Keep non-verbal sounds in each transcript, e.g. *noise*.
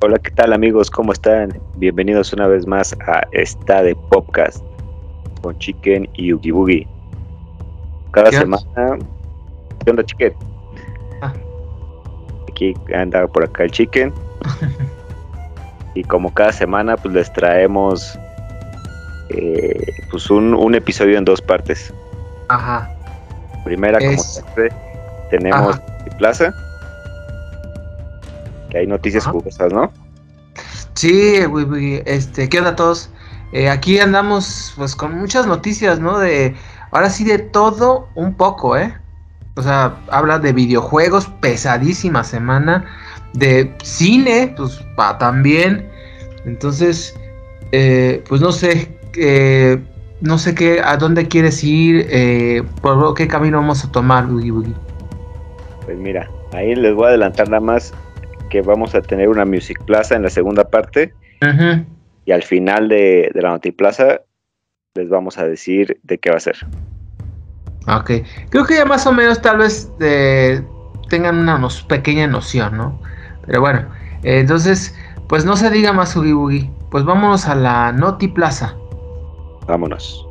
Hola, ¿qué tal amigos? ¿Cómo están? Bienvenidos una vez más a esta de podcast con Chicken y Yugi Boogie. Cada ¿Qué semana. ¿Qué onda, Chicken? Ah. Aquí anda por acá el Chicken. *laughs* y como cada semana, pues les traemos eh, pues un, un episodio en dos partes. Ajá. Primera, como Es- siempre, tenemos Plaza. Que hay noticias Ajá. jugosas, ¿no? Sí, este, ¿qué onda a todos? Eh, aquí andamos pues con muchas noticias, ¿no? De, ahora sí de todo un poco, ¿eh? O sea, habla de videojuegos, pesadísima semana, de cine, pues pa, también. Entonces, eh, pues no sé, eh, no sé qué, a dónde quieres ir, eh, por qué camino vamos a tomar, Boogie Boogie. Pues mira, ahí les voy a adelantar nada más que vamos a tener una Music Plaza en la segunda parte y al final de, de la Notiplaza les vamos a decir de qué va a ser. Ok, creo que ya más o menos tal vez eh, tengan una nos- pequeña noción, ¿no? Pero bueno, eh, entonces, pues no se diga más Oogie Boogie. Pues vámonos a la Noti Plaza. Vámonos.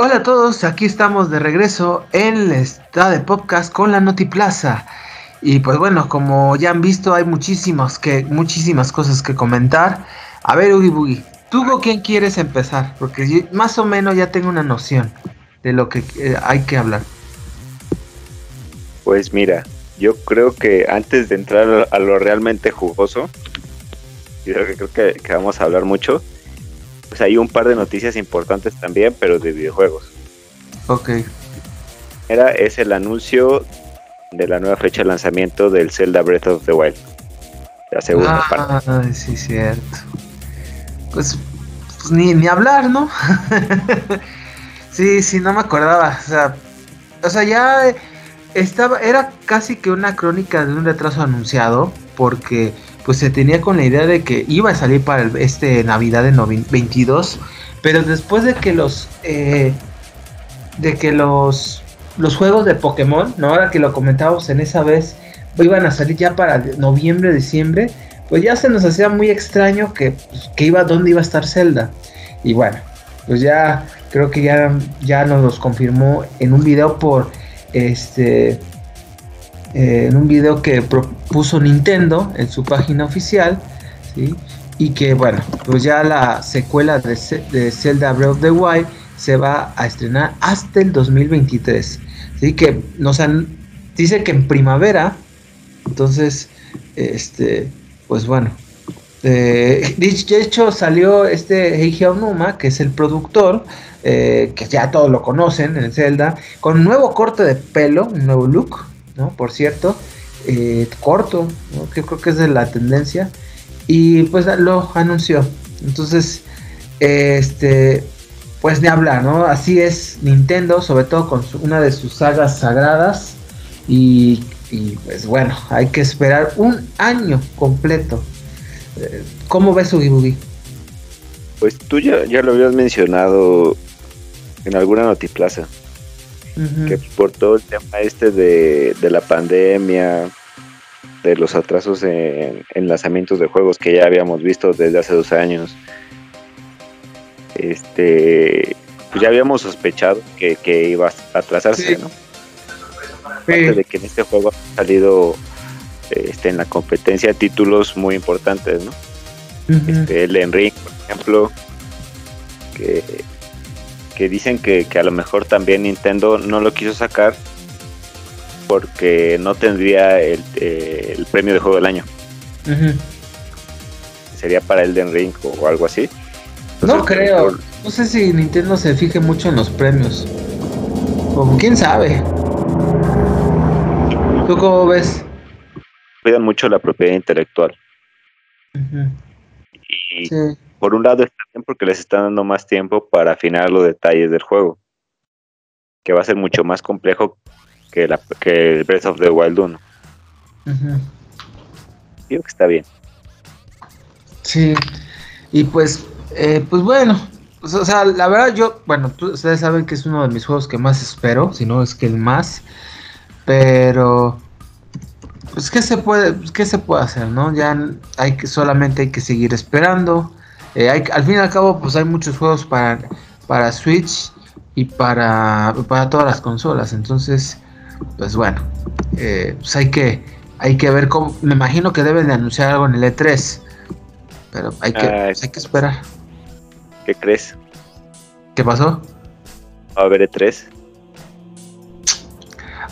Hola a todos, aquí estamos de regreso en el estado de podcast con la Noti Plaza. Y pues bueno, como ya han visto, hay muchísimas, que, muchísimas cosas que comentar. A ver, Oogie Boogie, ¿tú con quién quieres empezar? Porque más o menos ya tengo una noción de lo que eh, hay que hablar. Pues mira, yo creo que antes de entrar a lo realmente jugoso, creo que, que vamos a hablar mucho, pues hay un par de noticias importantes también, pero de videojuegos. Ok. Era es el anuncio de la nueva fecha de lanzamiento del Zelda Breath of the Wild. La segunda parte. Ah, sí, cierto. Pues, pues ni, ni hablar, ¿no? *laughs* sí, sí, no me acordaba. O sea, o sea, ya estaba, era casi que una crónica de un retraso anunciado, porque pues se tenía con la idea de que iba a salir para este Navidad de novi- 22, pero después de que los, eh, de que los, los juegos de Pokémon, ¿no? Ahora que lo comentábamos en esa vez, iban a salir ya para noviembre, diciembre, pues ya se nos hacía muy extraño que, pues, que iba, dónde iba a estar Zelda. Y bueno, pues ya creo que ya, ya nos los confirmó en un video por este eh, en un video que propuso Nintendo en su página oficial. Y que bueno, pues ya la secuela de, Zelda Breath of the Wild se va a estrenar hasta el 2023. Así que nos han dice que en primavera, entonces este pues bueno, eh, *laughs* de hecho salió este Heiji Onuma, que es el productor, eh, que ya todos lo conocen en Zelda, con un nuevo corte de pelo, un nuevo look, ¿no? Por cierto, eh, corto, ¿no? que creo que es de la tendencia, y pues lo anunció. Entonces, este, pues ni hablar, ¿no? Así es Nintendo, sobre todo con su- una de sus sagas sagradas, y, pues bueno, hay que esperar un año completo. Eh, ¿Cómo ves Boogie? Pues tú ya, ya lo habías mencionado en alguna notiplaza, Que por todo el tema este de, de la pandemia, de los atrasos en, en lanzamientos de juegos que ya habíamos visto desde hace dos años, este, pues ya habíamos sospechado que, que iba a atrasarse, Sí. ¿no? Aparte de que en este juego han salido este, en la competencia títulos muy importantes, ¿no? Este, Elden Ring, por ejemplo, que, que dicen que, que a lo mejor también Nintendo no lo quiso sacar porque no tendría el, eh, el premio de juego del año. Sería para Elden Ring o, algo así. No creo. mejor No sé si Nintendo se fije mucho en los premios. O quién sabe. ¿Tú cómo ves? Cuidan mucho la propiedad intelectual. Y Sí. Por un lado está bien porque les están dando más tiempo para afinar los detalles del juego. Que va a ser mucho más complejo que, la, que el Breath of the Wild 1. Ujú. Digo que está bien. Sí, y pues, eh, pues bueno, pues, o sea, la verdad yo, bueno, ustedes saben que es uno de mis juegos que más espero, si no es que el más, pero pues qué se puede, pues, qué se puede hacer, ¿no? Ya hay que solamente hay que seguir esperando. Eh, hay, al fin y al cabo, pues hay muchos juegos para, para Switch y para, para todas las consolas. Entonces, pues bueno, eh, pues hay que, hay que ver cómo. Me imagino que deben de anunciar algo en el E3. Pero hay que, ah, hay que esperar. ¿Qué crees? ¿Qué pasó? A haber E3.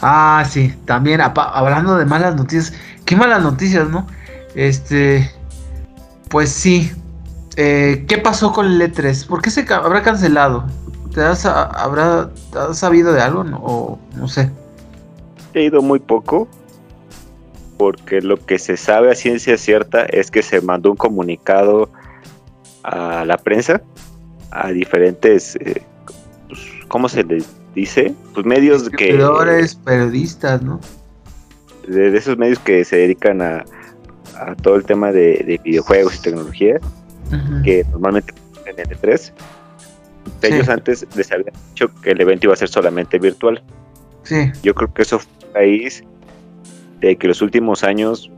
Ah, sí, también hablando de malas noticias. Qué malas noticias, ¿no? Este. Pues sí. Eh, ¿Qué pasó con el E3? ¿Por qué se habrá cancelado? ¿Te has, habrá, sabido de algo? No, o no sé. He ido muy poco. Porque lo que se sabe a ciencia cierta es que se mandó un comunicado a la prensa, a diferentes. Eh, pues, ¿Cómo se les dice, pues medios que... periodistas, ¿no? De, esos medios que se dedican a, todo el tema de, videojuegos y tecnología, que normalmente en el 3 e ellos antes les habían dicho que el evento iba a ser solamente virtual. Sí. Yo creo que eso fue raíz de que los últimos años,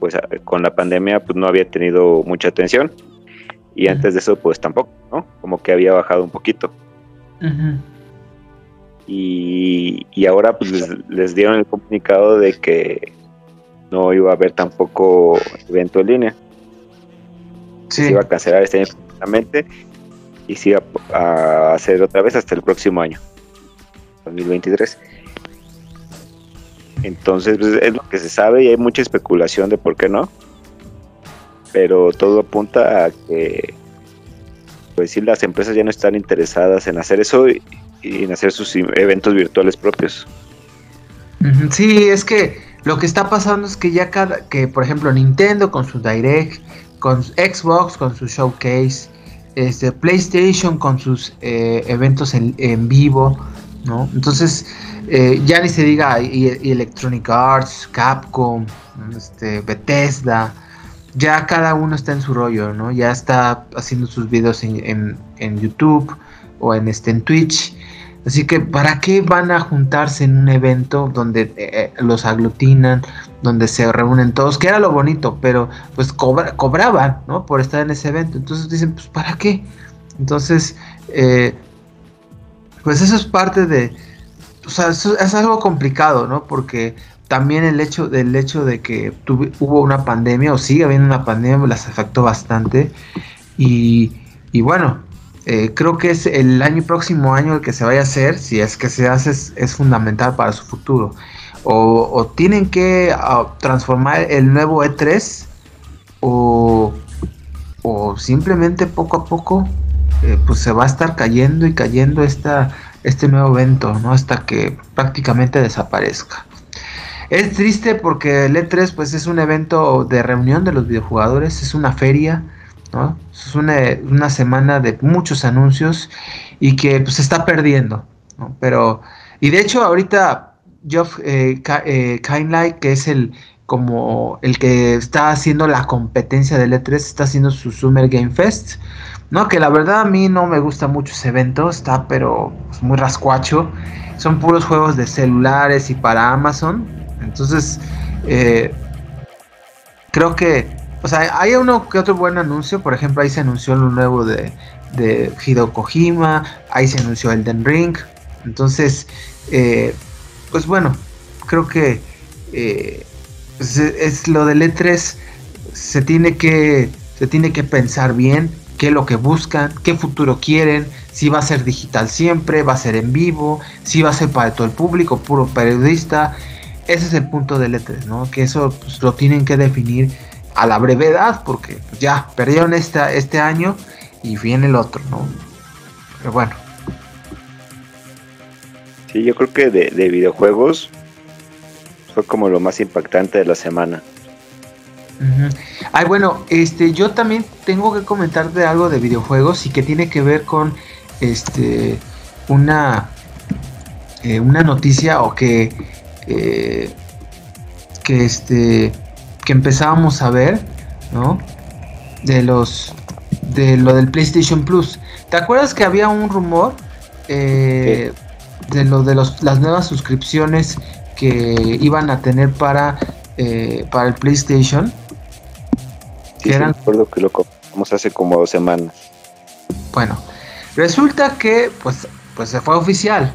pues con la pandemia, pues no había tenido mucha atención. Y antes de eso, pues tampoco, ¿no? Como que había bajado un poquito. Y, ahora pues les, dieron el comunicado de que no iba a haber tampoco evento en línea. Se iba a cancelar este año completamente y se iba a hacer otra vez hasta el próximo año, 2023. Entonces pues, es lo que se sabe y hay mucha especulación de por qué no. Pero todo apunta a que pues sí las empresas ya no están interesadas en hacer eso y en hacer sus eventos virtuales propios. Sí, es que lo que está pasando es que ya cada, que por ejemplo Nintendo con su Direct, con Xbox con su Showcase, este, PlayStation con sus eh, eventos en, vivo, ¿no? Entonces, eh, ya ni se diga Electronic Arts, Capcom, este, Bethesda, ya cada uno está en su rollo, ¿no? Ya está haciendo sus videos en, en YouTube o en, este, en Twitch Así que, ¿para qué van a juntarse en un evento donde eh, los aglutinan, donde se reúnen todos? Que era lo bonito, pero pues cobraban, ¿no? Por estar en ese evento. Entonces dicen, pues, ¿para qué? Entonces, eh, pues eso es parte de, o sea, es algo complicado, ¿no? Porque también el hecho del hecho de que hubo una pandemia o sigue habiendo una pandemia las afectó bastante y, y bueno eh, creo que es el año próximo año el que se vaya a hacer, si es que se hace, es, fundamental para su futuro. O, tienen que ah, transformar el nuevo E3 o, simplemente poco a poco eh, pues se va a estar cayendo y cayendo esta, este nuevo evento, ¿no? Hasta que prácticamente desaparezca. Es triste porque el E3 pues es un evento de reunión de los videojugadores, es una feria, es una, semana de muchos anuncios y que pues, se está perdiendo, Pero, y de hecho ahorita Geoff eh, eh que es el como el que está haciendo la competencia del E3, está haciendo su Summer Game Fest, ¿no? Que la verdad a mí no me gusta mucho ese evento, está pero pues, muy rascuacho. Son puros juegos de celulares y para Amazon. Entonces, eh, creo que o sea, hay uno que otro buen anuncio. Por ejemplo, ahí se anunció lo nuevo de, de Hideo Kojima. Ahí se anunció Elden Ring. Entonces, eh, pues bueno, creo que eh, pues es, lo del E3. Se tiene que, se tiene que pensar bien qué es lo que buscan, qué futuro quieren, si va a ser digital siempre, va a ser en vivo, si va a ser para todo el público, puro periodista. Ese es el punto del E3, ¿no? Que eso pues, lo tienen que definir a la brevedad, porque ya perdieron esta, este año y viene el otro, ¿no? Pero bueno. Sí, yo creo que de, videojuegos fue como lo más impactante de la semana. Ay, bueno, este, yo también tengo que comentar de algo de videojuegos y que tiene que ver con este una eh, una noticia o que eh, que este que empezábamos a ver, ¿no? De los de lo del PlayStation Plus. ¿Te acuerdas que había un rumor eh, de lo de los, las nuevas suscripciones que iban a tener para eh, para el PlayStation? Sí, que recuerdo que lo compramos hace como dos semanas. Bueno, resulta que pues pues se fue oficial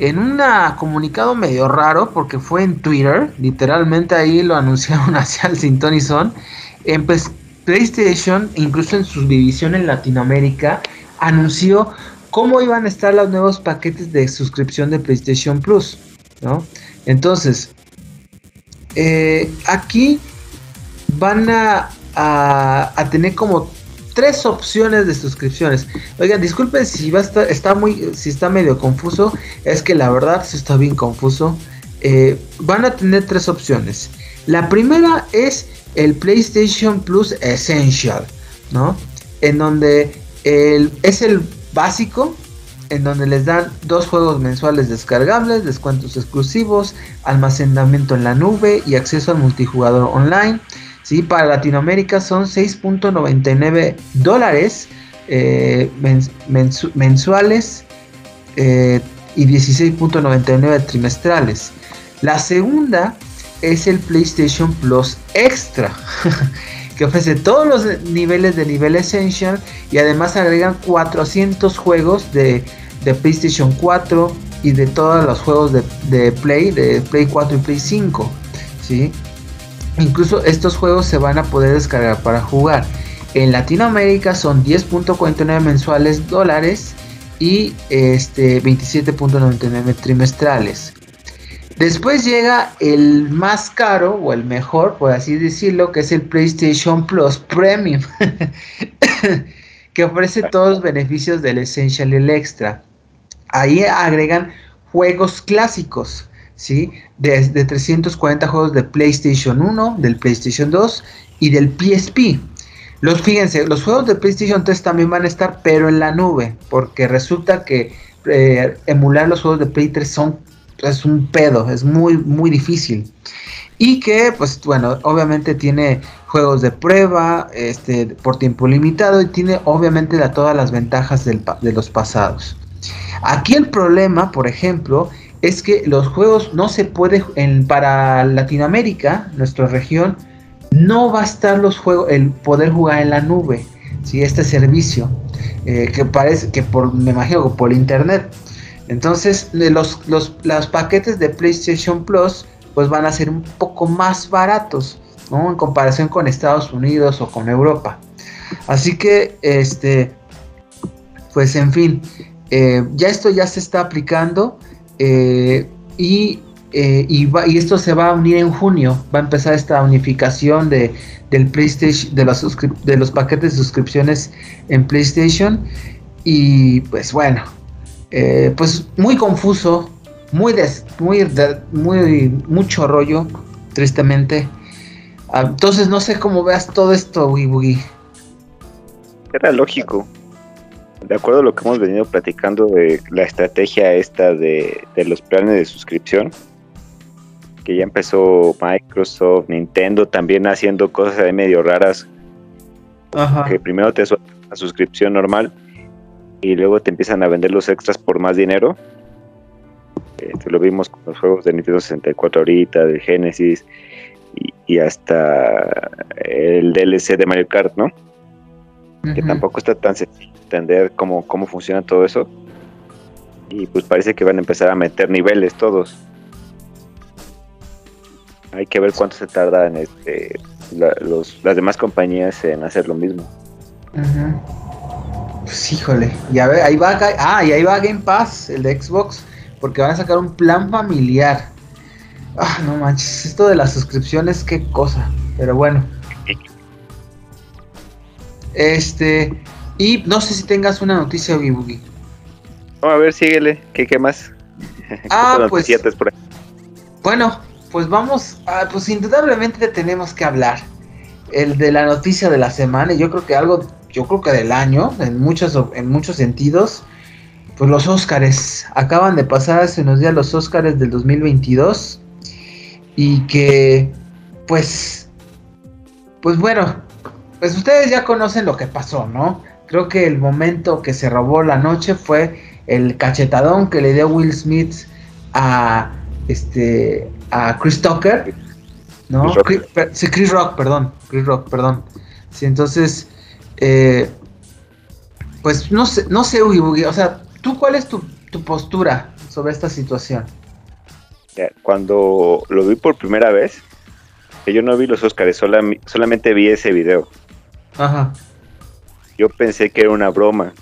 en un comunicado medio raro, porque fue en Twitter, literalmente ahí lo *laughs* anunciaron hacia el Sintonizón, en PlayStation, incluso en su división en Latinoamérica, anunció cómo iban a estar los nuevos paquetes de suscripción de PlayStation Plus, ¿no? Entonces, eh, aquí van a, tener como tres opciones de suscripciones. Oigan, disculpen si va a estar, está muy, si está medio confuso, es que la verdad si está bien confuso. Eh, van a tener tres opciones. La primera es el PlayStation Plus Essential, ¿no? En donde el, es el básico, en donde les dan dos juegos mensuales descargables, descuentos exclusivos, almacenamiento en la nube y acceso al multijugador online. ¿sí? Para Latinoamérica son 6.99 dólares eh, mensuales eh, y 16.99 trimestrales. La segunda es el PlayStation Plus Extra, *laughs* que ofrece todos los niveles de nivel Essential y además agregan 400 juegos de, PlayStation 4 y de todos los juegos de, de, Play, de Play 4 y Play 5. ¿sí? Incluso estos juegos se van a poder descargar para jugar. En Latinoamérica son 10.49 mensuales dólares y este 27.99 trimestrales. Después llega el más caro o el mejor, por así decirlo, que es el PlayStation Plus Premium, *laughs* que ofrece todos los beneficios del Essential y el Extra. Ahí agregan juegos clásicos, ¿sí? De, 340 juegos de PlayStation 1, del PlayStation 2 y del PSP. Los, fíjense, los juegos de PlayStation 3 también van a estar, pero en la nube, porque resulta que eh, emular los juegos de Play 3 son, es un pedo, es muy, muy difícil. Y que, pues bueno, obviamente tiene juegos de prueba, este, por tiempo limitado y tiene obviamente todas las ventajas de los pasados. Aquí el problema, por ejemplo, es que los juegos no se puede en, para Latinoamérica, nuestra región, no va a estar los juegos, el poder jugar en la nube, ¿sí? este servicio, eh, que parece que por, me imagino por internet. Entonces, los, los, los, paquetes de PlayStation Plus, pues van a ser un poco más baratos, ¿no? En comparación con Estados Unidos o con Europa. Así que, este, pues en fin, eh, ya esto ya se está aplicando. Eh, y, eh, y, esto se va a unir en junio. Va a empezar esta unificación de, del PlayStation, de los, de los paquetes de suscripciones en PlayStation. Y pues bueno, eh, pues muy confuso, muy, muy, muy, mucho rollo, tristemente. Ah, entonces no sé cómo veas todo esto, Wii Era lógico de acuerdo a lo que hemos venido platicando de la estrategia esta de, los planes de suscripción, que ya empezó Microsoft, Nintendo también haciendo cosas ahí medio raras. Que primero te sueltan la suscripción normal y luego te empiezan a vender los extras por más dinero. Este, lo vimos con los juegos de Nintendo 64 ahorita, de Genesis y, y hasta el DLC de Mario Kart, ¿no? Que tampoco está tan sencillo entender cómo, cómo funciona todo eso. Y pues parece que van a empezar a meter niveles todos. Hay que ver cuánto se tarda en este, los, las demás compañías en hacer lo mismo. Pues híjole, ya ve, ahí va, ah, y ahí va Game Pass, el de Xbox, porque van a sacar un plan familiar. Ah, no manches, esto de las suscripciones, qué cosa. Pero bueno. Este, y no sé si tengas una noticia, Boogie. a ver, síguele. ¿Qué, qué más? Ah, *laughs* pues. Bueno, pues vamos. A, pues indudablemente tenemos que hablar. El de la noticia de la semana. Y yo creo que algo. Yo creo que del año. En muchos, en muchos sentidos. Pues los Óscares. Acaban de pasar hace unos días los Óscares del 2022. Y que. Pues. pues bueno, pues ustedes ya conocen lo que pasó, ¿no? Creo que el momento que se robó la noche fue el cachetadón que le dio Will Smith a este a Chris Tucker, ¿no? Chris Rock. sí, Chris Rock, perdón, Chris Rock, perdón. Sí, entonces, eh, pues no sé, no sé, o sea, ¿tú cuál es tu, tu postura sobre esta situación? Cuando lo vi por primera vez, que yo no vi los Oscars, solamente vi ese video. Ajá. Yo pensé que era una broma.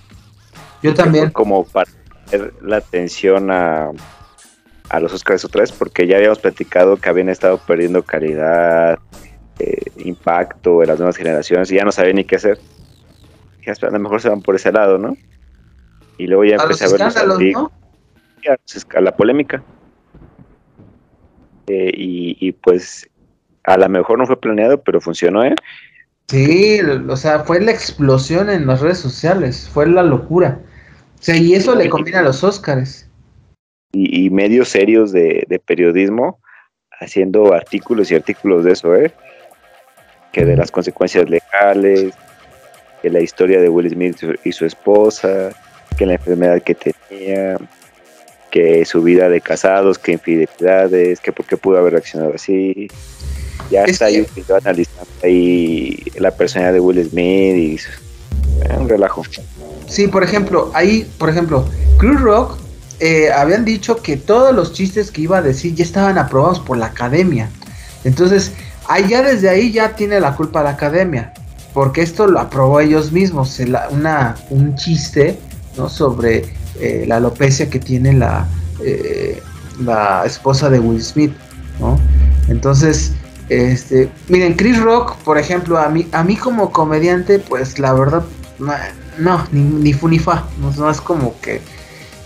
Yo también. Como para tener la atención a, a los Oscars otra vez, porque ya habíamos platicado que habían estado perdiendo calidad, eh, impacto en las nuevas generaciones y ya no sabían ni qué hacer. A lo mejor se van por ese lado, ¿no? Y luego ya empecé a ver los ¿no? la polémica. Eh, y, y, pues a lo mejor no fue planeado, pero funcionó, ¿eh? Sí, o sea, fue la explosión en las redes sociales, fue la locura. O sea, y eso le combina a los Óscares. Y, medios serios de, periodismo haciendo artículos y artículos de eso, ¿eh? Que de las consecuencias legales, que la historia de Will Smith y su esposa, que la enfermedad que tenía, que su vida de casados, que infidelidades, que por qué pudo haber reaccionado así. Ya está ahí analizando ahí la personalidad de Will Smith y un relajo. Sí, por ejemplo, ahí, por ejemplo, Cruz Rock eh, habían dicho que todos los chistes que iba a decir ya estaban aprobados por la academia. Entonces, ahí ya desde ahí ya tiene la culpa la academia. Porque esto lo aprobó ellos mismos. una, un chiste ¿no? sobre eh, la alopecia que tiene la, eh, la esposa de Will Smith. ¿no? Entonces, este, miren, Chris Rock, por ejemplo, a mí, a mí como comediante, pues la verdad, no, ni, ni fu ni fa, no, es como que,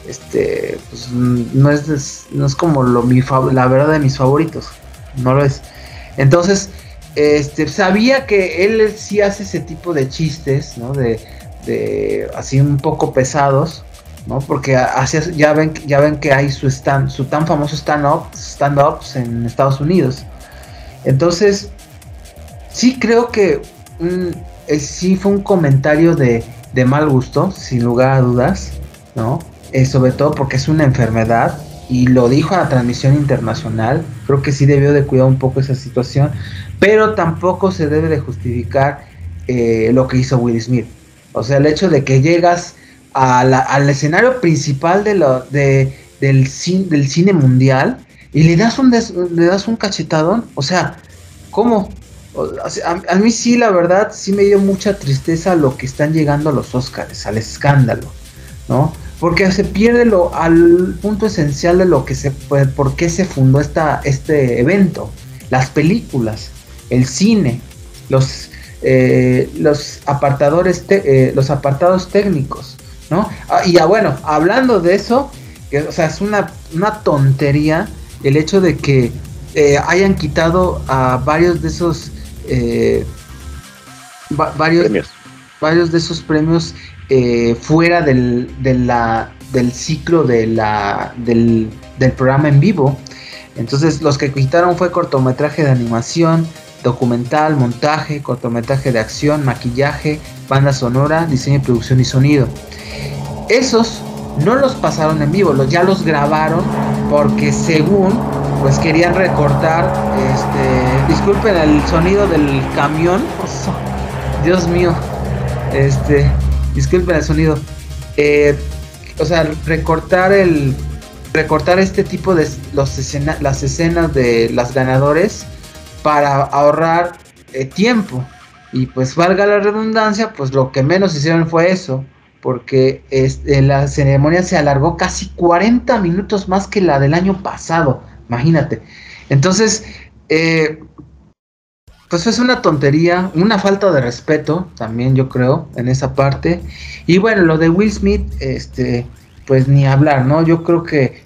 este, pues no es, no es como lo, mi, la verdad de mis favoritos, no lo es. Entonces, este, sabía que él sí hace ese tipo de chistes, ¿no? De, de así un poco pesados, ¿no? Porque ya ven, ya ven que hay su stand, su tan famoso stand-up, stand-ups en Estados Unidos. Entonces, sí creo que eh, sí fue un comentario de, mal gusto, sin lugar a dudas, ¿no? Eh, sobre todo porque es una enfermedad y lo dijo a la transmisión internacional. Creo que sí debió de cuidar un poco esa situación, pero tampoco se debe de justificar eh, lo que hizo Will Smith. O sea, el hecho de que llegas al escenario principal de lo, de, del, del cine mundial y le das un, le das un cachetadón. O sea, ¿cómo? A, mí sí, la verdad, sí me dio mucha tristeza lo que están llegando a los Oscars, al escándalo, ¿no? Porque se pierde lo, al punto esencial de lo que se por qué se fundó esta, este evento, las películas, el cine, los, eh, los apartadores, eh, los apartados técnicos, ¿no? Ah, y ya bueno, hablando de eso, que, o sea, es una, una tontería el hecho de que eh, hayan quitado a varios de esos varios premios. varios de esos premios eh, fuera del, del ciclo de la, del, del programa en vivo. Entonces los que quitaron fue cortometraje de animación, documental, montaje, cortometraje de acción, maquillaje, banda sonora, diseño, producción y sonido. Esos no los pasaron en vivo, los, ya los grabaron porque según pues querían recortar, este, disculpen el sonido del camión, Dios mío, este, disculpen el sonido, eh, o sea, recortar el, recortar este tipo de las escenas de las ganadores para ahorrar eh, tiempo y pues valga la redundancia, pues lo que menos hicieron fue eso porque este, la ceremonia se alargó casi 40 minutos más que la del año pasado, imagínate. Entonces, eh, pues es una tontería, una falta de respeto también yo creo en esa parte. Y bueno, lo de Will Smith, este, pues ni hablar, ¿no? Yo creo que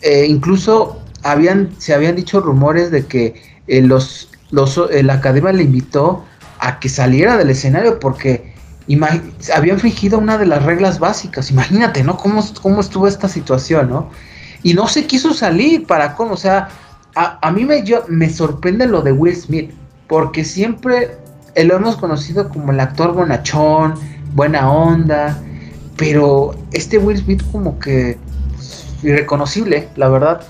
eh, incluso habían, se habían dicho rumores de que eh, los, los, la academia le invitó a que saliera del escenario porque había infringido una de las reglas básicas. Imagínate, ¿no? ¿Cómo, cómo estuvo esta situación, ¿no? Y no se quiso salir para cómo, o sea, a, mí me, yo, me sorprende lo de Will Smith, porque siempre lo hemos conocido como el actor bonachón, buena onda, pero este Will Smith como que pues, irreconocible, la verdad.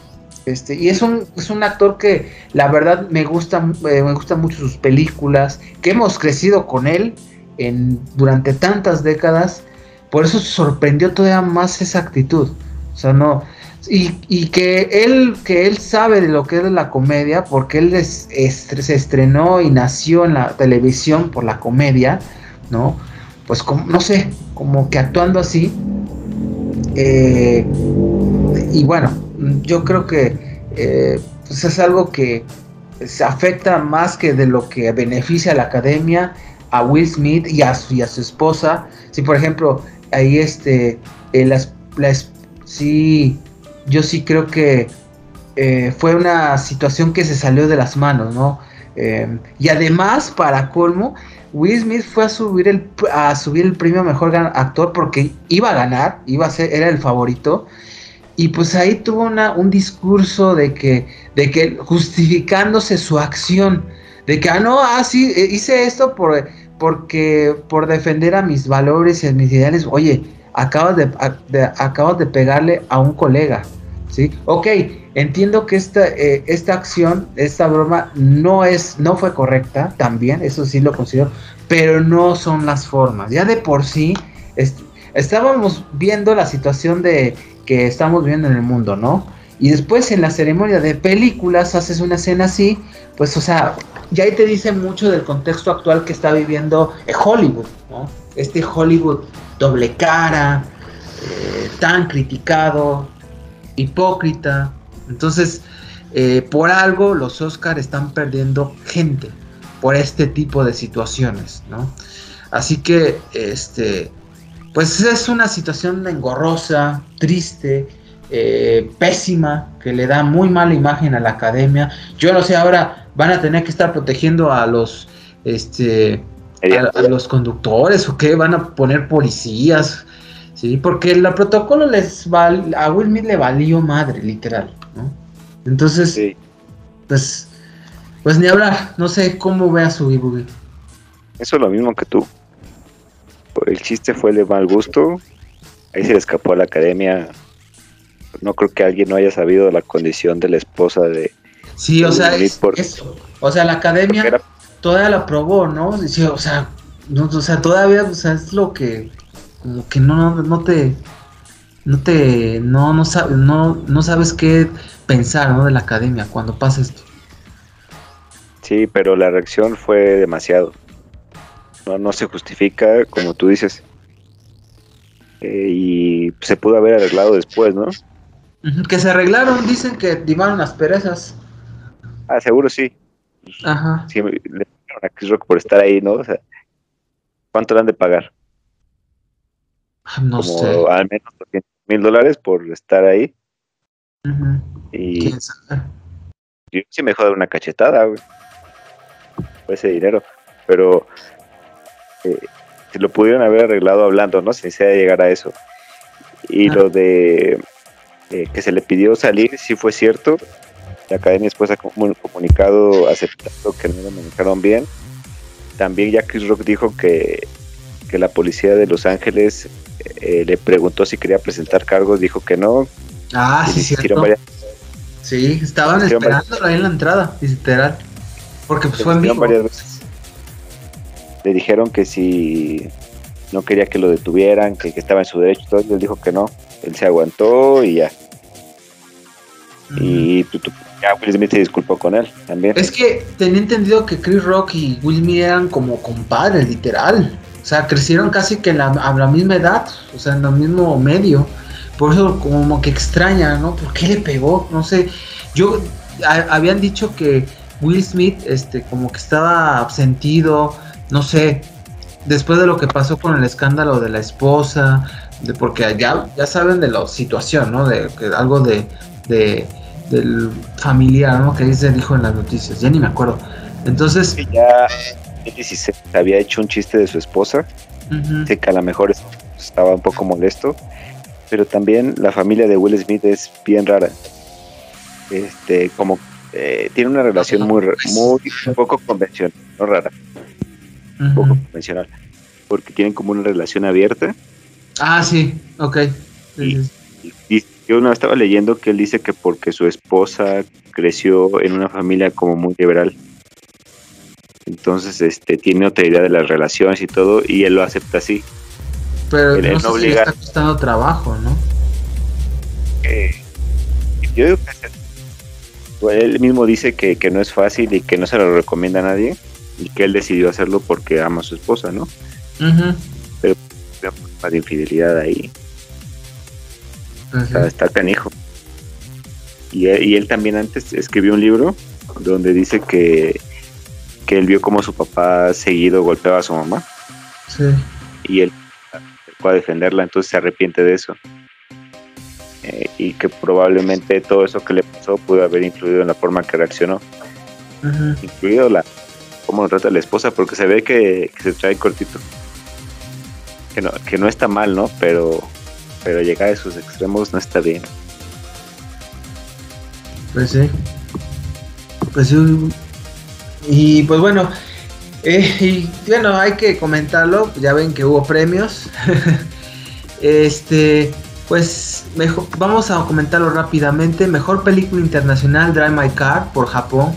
Este, y es un, es un actor que la verdad me gusta, eh, me gustan mucho sus películas, que hemos crecido con él en, durante tantas décadas, por eso sorprendió todavía más esa actitud. O sea, no, y, que él que él sabe de lo que es la comedia porque él se estrenó y nació en la televisión por la comedia no pues como, no sé como que actuando así eh, y bueno yo creo que eh, pues es algo que se afecta más que de lo que beneficia a la academia a Will Smith y a su, y a su esposa. Si por ejemplo ahí este eh, las, las sí yo sí creo que eh, fue una situación que se salió de las manos, ¿no? Eh, y además, para colmo, Will Smith fue a subir el a subir el premio mejor actor porque iba a ganar, iba a ser, era el favorito. Y pues ahí tuvo una, un discurso de que, de que justificándose su acción, de que ah no, ah sí, eh, hice esto por, porque por defender a mis valores y a mis ideales. Oye, acabas de, acabas de pegarle a un colega. ¿Sí? Ok, entiendo que esta, eh, esta acción, esta broma no es, no fue correcta, también, eso sí lo considero, pero no son las formas. Ya de por sí, estábamos viendo la situación de que estamos viendo en el mundo, ¿no? Y después en la ceremonia de películas haces una escena así, pues o sea, ya ahí te dice mucho del contexto actual que está viviendo eh, Hollywood, ¿no? Este Hollywood doble cara, eh, tan criticado, hipócrita. Entonces, eh, por algo los Oscars están perdiendo gente por este tipo de situaciones, ¿no? Así que, este, pues es una situación engorrosa, triste, eh, pésima, que le da muy mala imagen a la academia. Yo no sé, ahora van a tener que estar protegiendo a los, este, a, los conductores o qué, van a poner policías. Sí, porque el protocolo les val, a Will Smith le valió madre, literal, ¿no? Entonces, pues, pues ni hablar, no sé cómo ve a su Boogie. Eso es lo mismo que tú. El chiste fue de mal gusto, ahí se le escapó a la academia. No creo que alguien no haya sabido la condición de la esposa de. Sí, o sea, es, o sea, la academia todavía la probó, ¿no? o sea, no, o sea, todavía, o sea, es lo que como que no, no te, no te, no, no, no, no sabes qué pensar, ¿no? De la academia cuando pasa esto. Sí, pero la reacción fue demasiado. No, no se justifica, como tú dices. Eh, y se pudo haber arreglado después, ¿no? Que se arreglaron, dicen que dimaron las perezas. Ah, seguro sí. Ajá. Sí, le a Chris Rock por estar ahí, ¿no? O sea, ¿cuánto le han de pagar? No como sé. al menos 200 mil dólares por estar ahí. Y yo sí me dar una cachetada, güey. Por ese dinero. Pero eh, se lo pudieron haber arreglado hablando, ¿no? Sin de llegar a eso. Y lo de eh, que se le pidió salir, sí fue cierto. La academia después ha comunicado aceptando que no lo manejaron bien. También ya Chris Rock dijo que, que la policía de Los Ángeles eh, le preguntó si quería presentar cargos, dijo que no. Ah, sí, cierto. Sí, estaban esperándolo ahí en la entrada, literal. Porque pues fue en vivo. Le dijeron que si no quería que lo detuvieran, que, estaba en su derecho, todo, él dijo que no. Él se aguantó y ya. Y ya Will Smith se disculpó con él también. Es que tenía entendido que Chris Rock y Will Smith eran como compadres, literal. O sea, crecieron casi que la, a la misma edad, o sea, en el mismo medio. Por eso como que extraña, ¿no? ¿Por qué le pegó? No sé. Yo habían dicho que Will Smith este como que estaba absentido, no sé, después de lo que pasó con el escándalo de la esposa, de porque ya, ya saben de la situación, ¿no? De, que algo de, de del familiar, ¿no? Que dice dijo en las noticias, ya ni me acuerdo. Entonces, ya 2016 había hecho un chiste de su esposa, que a lo mejor estaba un poco molesto, pero también la familia de Will Smith es bien rara. Este, como eh, tiene una relación muy, muy poco convencional, no rara. poco convencional, porque tienen como una relación abierta. Ah, sí, ok. y, yo no estaba leyendo que él dice que porque su esposa creció en una familia como muy liberal. Entonces, este, tiene otra idea de las relaciones y todo, y él lo acepta así. Pero él, no, sé si está costando trabajo, ¿no? Eh, yo digo que él mismo dice que, no es fácil y que no se lo recomienda a nadie, y que él decidió hacerlo porque ama a su esposa, ¿no? Pero de infidelidad ahí. está canijo. Y, y él también antes escribió un libro donde dice que que él vio como su papá seguido golpeaba a su mamá. Sí. Y él fue a defenderla, entonces se arrepiente de eso. Eh, y que probablemente todo eso que le pasó pudo haber influido en la forma que reaccionó. Incluido la cómo trata a la esposa, porque se ve que, se trae cortito. Que no, que no está mal, ¿no? Pero, pero llegar a esos extremos no está bien. Pues sí. Pues sí, y pues bueno, eh, y bueno, hay que comentarlo, ya ven que hubo premios. *laughs* este, pues mejor, vamos a comentarlo rápidamente. Mejor película internacional, Drive My Car por Japón.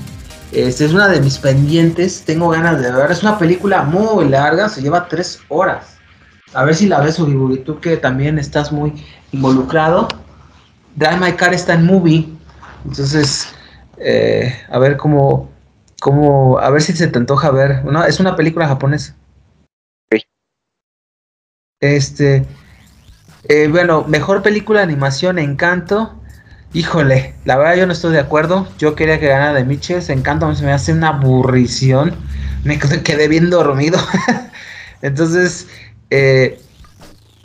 Este es una de mis pendientes, tengo ganas de ver. Es una película muy larga, se lleva tres horas. A ver si la ves, Uribu, y tú que también estás muy involucrado. Drive My Car está en movie, entonces eh, a ver cómo, como, a ver si se te antoja ver. No, es una película japonesa. Este, eh, bueno, mejor película de animación, Encanto. Híjole, la verdad yo no estoy de acuerdo. Yo quería que ganara de Miches. Encanto se me hace una aburrición. Me quedé bien dormido. *laughs* Entonces, eh,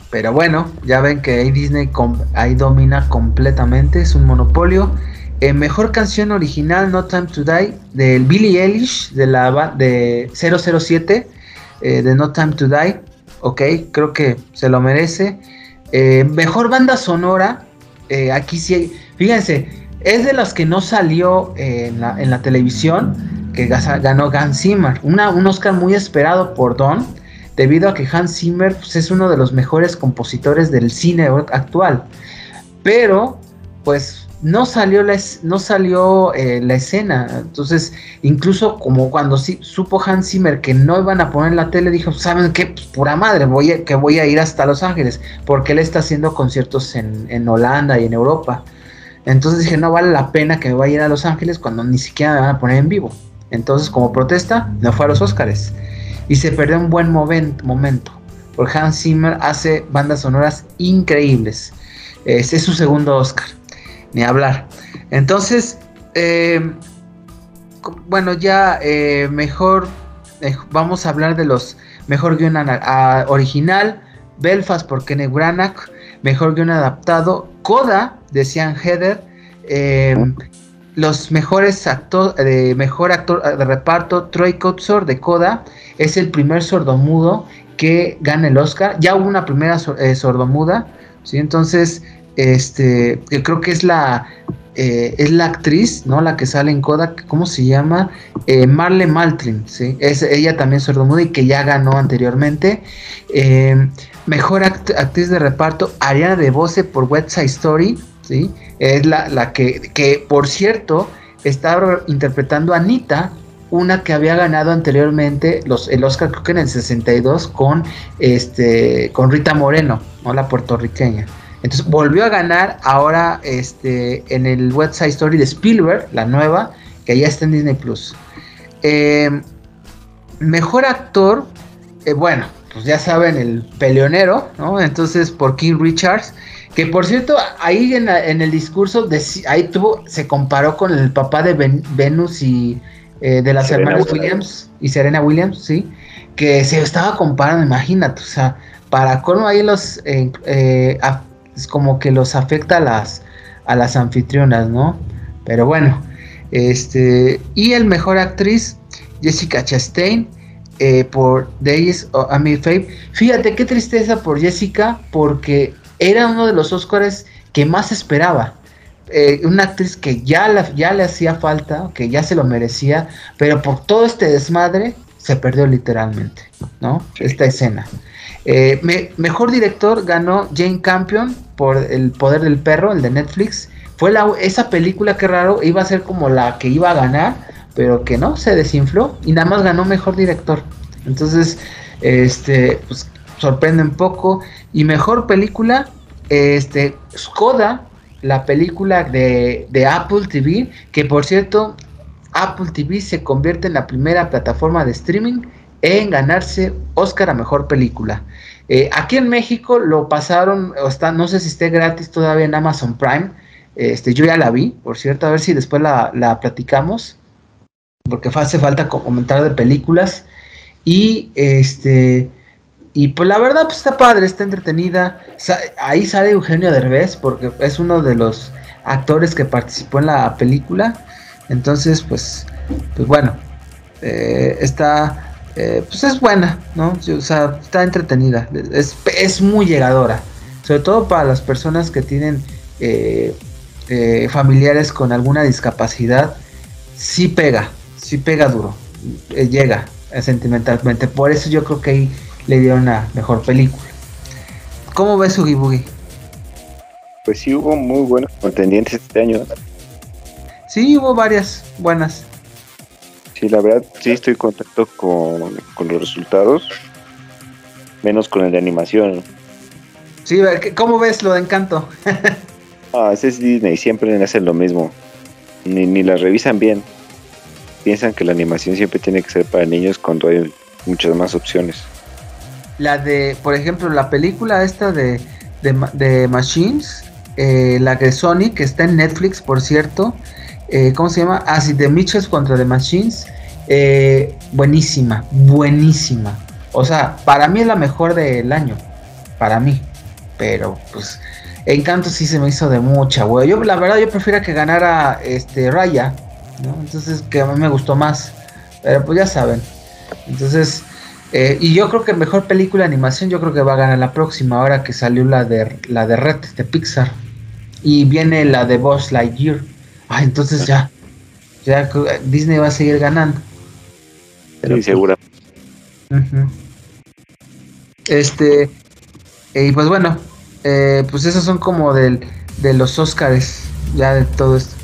pero bueno, ya ven que ahí Disney ahí domina completamente. Es un monopolio. Eh, mejor canción original, No Time to Die, del Billie Eilish, de la de 007, eh, de No Time to Die. Ok, creo que se lo merece. Eh, mejor banda sonora, aquí sí, fíjense, es de las que no salió en la, televisión, que ganó Hans Zimmer, una, un Oscar muy esperado por Don, debido a que Hans Zimmer pues, es uno de los mejores compositores del cine actual. Pero, pues no salió la, no salió eh, la escena. Entonces, incluso como cuando supo Hans Zimmer que no iban a poner la tele, dijo, ¿saben qué? Pues, pura madre, voy a, que voy a ir hasta Los Ángeles, porque él está haciendo conciertos en, Holanda y en Europa. Entonces dije, no vale la pena que me vaya a ir a Los Ángeles cuando ni siquiera me van a poner en vivo. Entonces, como protesta, no fue a los Oscars. Y se perdió un buen momento. Porque Hans Zimmer hace bandas sonoras increíbles. Es su segundo Oscar ni hablar. Entonces, eh, bueno, ya eh, mejor eh, vamos a hablar de los mejor guion original, Belfast por Kenneth Branagh, mejor guion adaptado, Coda de Sean Heather, los mejores actores, mejor actor de reparto, Troy Kotsur de Coda, es el primer sordomudo que gana el Oscar. Ya hubo una primera sordomuda, ¿sí? Entonces, este, que creo que es la, eh, es la actriz, ¿no? La que sale en Kodak, ¿cómo se llama? Eh, Marle Maltrin, ¿sí? Es ella también sordomuda y que ya ganó anteriormente. Eh, mejor actriz de reparto, Ariana DeBose por West Side Story, ¿sí? Es la, la que, que, por cierto, está interpretando a Anita, una que había ganado anteriormente los, el Oscar, creo que en el 62, con, este, con Rita Moreno, ¿no? La puertorriqueña. Entonces volvió a ganar ahora este, en el West Side Story de Spielberg, la nueva, que ya está en Disney Plus. Em, mejor actor, eh, bueno, pues ya saben, el peleonero, ¿no? Entonces por King Richards, que por cierto, ahí en, el discurso, de, ahí tuvo, se comparó con el papá de Venus y eh, de las hermanas Williams y Serena Williams, ¿sí? Que se estaba comparando, imagínate, o sea, para cómo ahí los eh, eh es como que los afecta a las, a las anfitrionas, ¿no? Pero bueno, este, y el mejor actriz, Jessica Chastain, eh, por Days of a Fame. Fíjate qué tristeza por Jessica, porque era uno de los Oscars que más esperaba. Eh, una actriz que ya, ya le hacía falta, que ya se lo merecía, pero por todo este desmadre se perdió literalmente, ¿no? Esta escena. Eh, mejor director ganó Jane Campion por El Poder del Perro, el de Netflix. Fue la, esa película que raro, iba a ser como la que iba a ganar, pero que no, se desinfló y nada más ganó mejor director. Entonces, este, pues sorprende un poco. Y mejor película, este, Skoda, la película de Apple TV, que por cierto, Apple TV se convierte en la primera plataforma de streaming en ganarse Oscar a Mejor Película. Eh, aquí en México lo pasaron, está, no sé si esté gratis todavía en Amazon Prime. Este, yo ya la vi, por cierto, a ver si después la, la platicamos, porque hace falta comentar de películas. Y este, y pues la verdad pues está padre, está entretenida. ahí sale Eugenio Derbez, porque es uno de los actores que participó en la película. Entonces, pues, pues bueno, eh, está eh, pues es buena, ¿no? O sea, está entretenida, es, muy llegadora, sobre todo para las personas que tienen eh, eh, familiares con alguna discapacidad, sí pega, sí pega duro, llega sentimentalmente, por eso yo creo que ahí le dieron una mejor película. ¿Cómo ves Oogie Boogie? Pues sí hubo muy buenos contendientes este año. Sí, hubo varias buenas. Sí, la verdad, sí estoy contento con, los resultados, menos con el de animación. Sí, ¿cómo ves lo de Encanto? *laughs* ah, ese es Disney, siempre hacen lo mismo. Ni, ni la revisan bien. Piensan que la animación siempre tiene que ser para niños cuando hay muchas más opciones. La de, por ejemplo, la película esta de, de, Machines, eh, la de Sonic, que está en Netflix, por cierto, eh, ¿cómo se llama? Así ah, The Mitchells contra The Machines. Eh, buenísima, buenísima. O sea, para mí es la mejor del año. Para mí. Pero, pues, Encanto sí se me hizo de mucha, güey. Yo, la verdad, yo prefiero que ganara este Raya. Entonces, que a mí me gustó más. Pero, pues, ya saben. Entonces, eh, y yo creo que mejor película de animación, yo creo que va a ganar la próxima, ahora que salió la de, la de Red, de Pixar. Y viene la de Boss Lightyear. Ah, entonces ya, ya Disney va a seguir ganando. Pero, segura. Este, y pues bueno, eh, pues esos son como del, de los Oscars, ya de todo esto.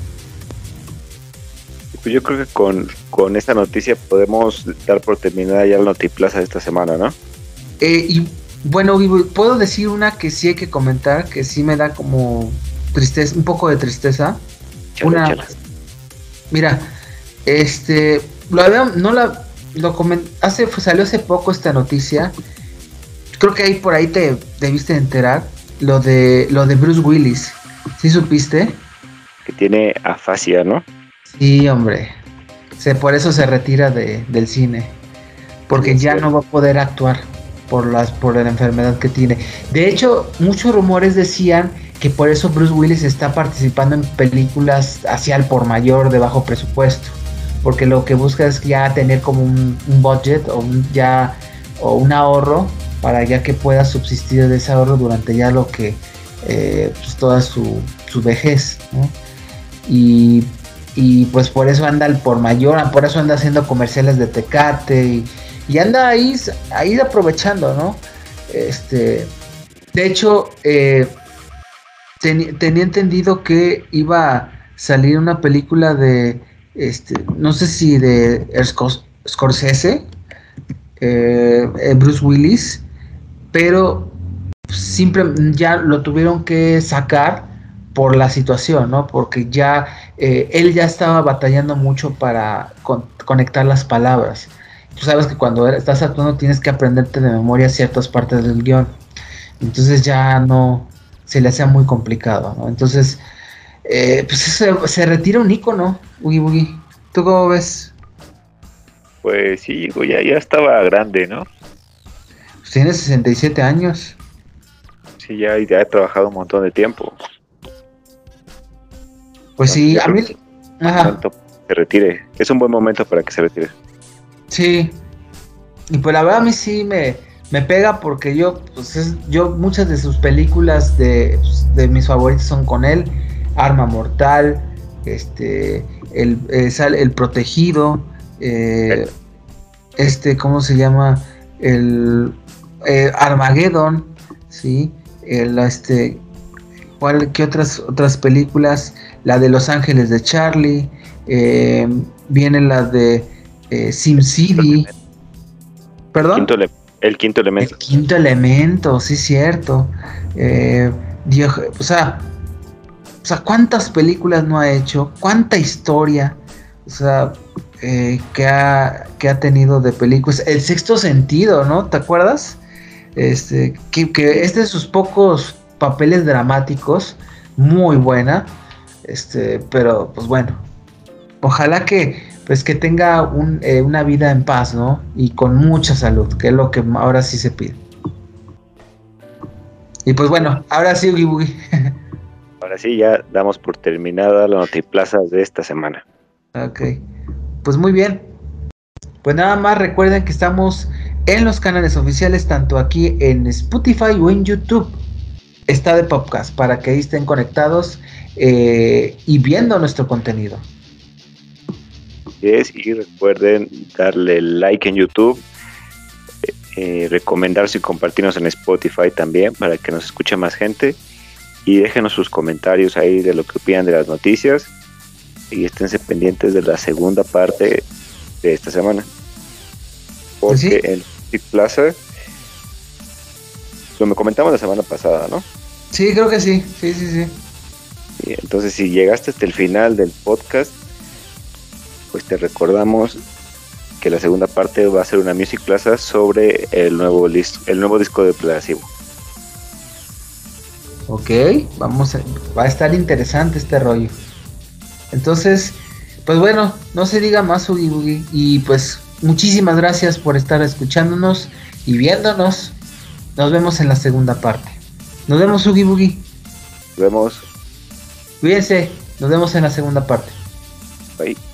Pues yo creo que con, con esta noticia podemos dar por terminada ya la Notiplaza de esta semana, ¿no? Eh, y bueno, puedo decir una que sí hay que comentar, que sí me da como tristeza, un poco de tristeza una mira este lo había, no la lo hace salió hace poco esta noticia. Creo que ahí por ahí te debiste enterar lo de lo de Bruce Willis. ¿sí supiste? que tiene afasia no sí hombre. Se, por eso se retira de, del cine. Porque ya no va a poder actuar por las por la enfermedad que tiene. De hecho muchos rumores decían que por eso Bruce Willis está participando en películas hacia el por mayor de bajo presupuesto, porque lo que busca es ya tener como un, budget o un, ya o un ahorro para ya que pueda subsistir de ese ahorro durante ya lo que eh, pues toda su, vejez, Y, y, pues por eso anda el por mayor, por eso anda haciendo comerciales de Tecate y, y anda ahí, ahí aprovechando, ¿no? Este, de hecho, eh, tenía entendido que iba a salir una película de, este, no sé si de Scorsese, eh, eh, Bruce Willis, pero siempre ya lo tuvieron que sacar por la situación, ¿no? Porque ya eh, él ya estaba batallando mucho para conectar las palabras. Tú sabes que cuando estás actuando tienes que aprenderte de memoria ciertas partes del guion. Entonces ya no, se le hacía muy complicado, ¿no? Entonces, eh, pues se, retira un icono, Ugi Boogie. ¿Tú cómo ves? Pues sí, ya, ya estaba grande, ¿no? Pues tiene 67 años. Sí, ya, ya ha trabajado un montón de tiempo. Pues sí, a mí... Ajá. Se retire. Es un buen momento para que se retire. Sí. Y pues la verdad a mí sí me me pega porque yo, pues yo muchas de sus películas de, pues, de mis favoritos son con él, Arma Mortal, este, el, eh, el Protegido, eh, este, ¿cómo se llama? El eh, Armageddon, ¿sí? El, este, ¿cuál, ¿Qué otras, otras películas? La de Los Ángeles de Charlie, eh, viene la de eh, SimCity. ¿Perdón? El quinto elemento. El quinto elemento, sí, cierto. Eh, o sea, o sea, ¿cuántas películas no ha hecho? ¿Cuánta historia? O sea, eh, que, ha, que ha tenido de películas. El sexto sentido, ¿no? ¿Te acuerdas? Este, que, que es de sus pocos papeles dramáticos, muy buena. Este, pero pues bueno, ojalá que pues que tenga eh, una vida en paz, ¿no? Y con mucha salud, que es lo que ahora sí se pide. Y pues bueno, ahora sí, Ugi *laughs* Ahora sí, ya damos por terminada la notiplaza de esta semana. Ok, pues muy bien. Pues nada más recuerden que estamos en los canales oficiales, tanto aquí en Spotify o en YouTube. Está de podcast para que estén conectados eh, y viendo nuestro contenido y recuerden darle like en YouTube, eh, recomendarse y compartirnos en Spotify también para que nos escuche más gente y déjenos sus comentarios ahí de lo que opinan de las noticias y esténse pendientes de la segunda parte de esta semana. Pues Porque en Plaza lo me comentamos la semana pasada, ¿no? Sí, creo que sí, sí, sí, sí. entonces, si llegaste hasta el final del podcast, pues te recordamos que la segunda parte va a ser una Music Plaza sobre el nuevo, el nuevo disco de Placebo. Ok, vamos a, va a estar interesante este rollo. Entonces, pues bueno, no se diga más Ugi Boogie y pues muchísimas gracias por estar escuchándonos y viéndonos. Nos vemos en la segunda parte. Nos vemos Ugi Boogie. Nos vemos. Cuídense, nos vemos en la segunda parte. Bye.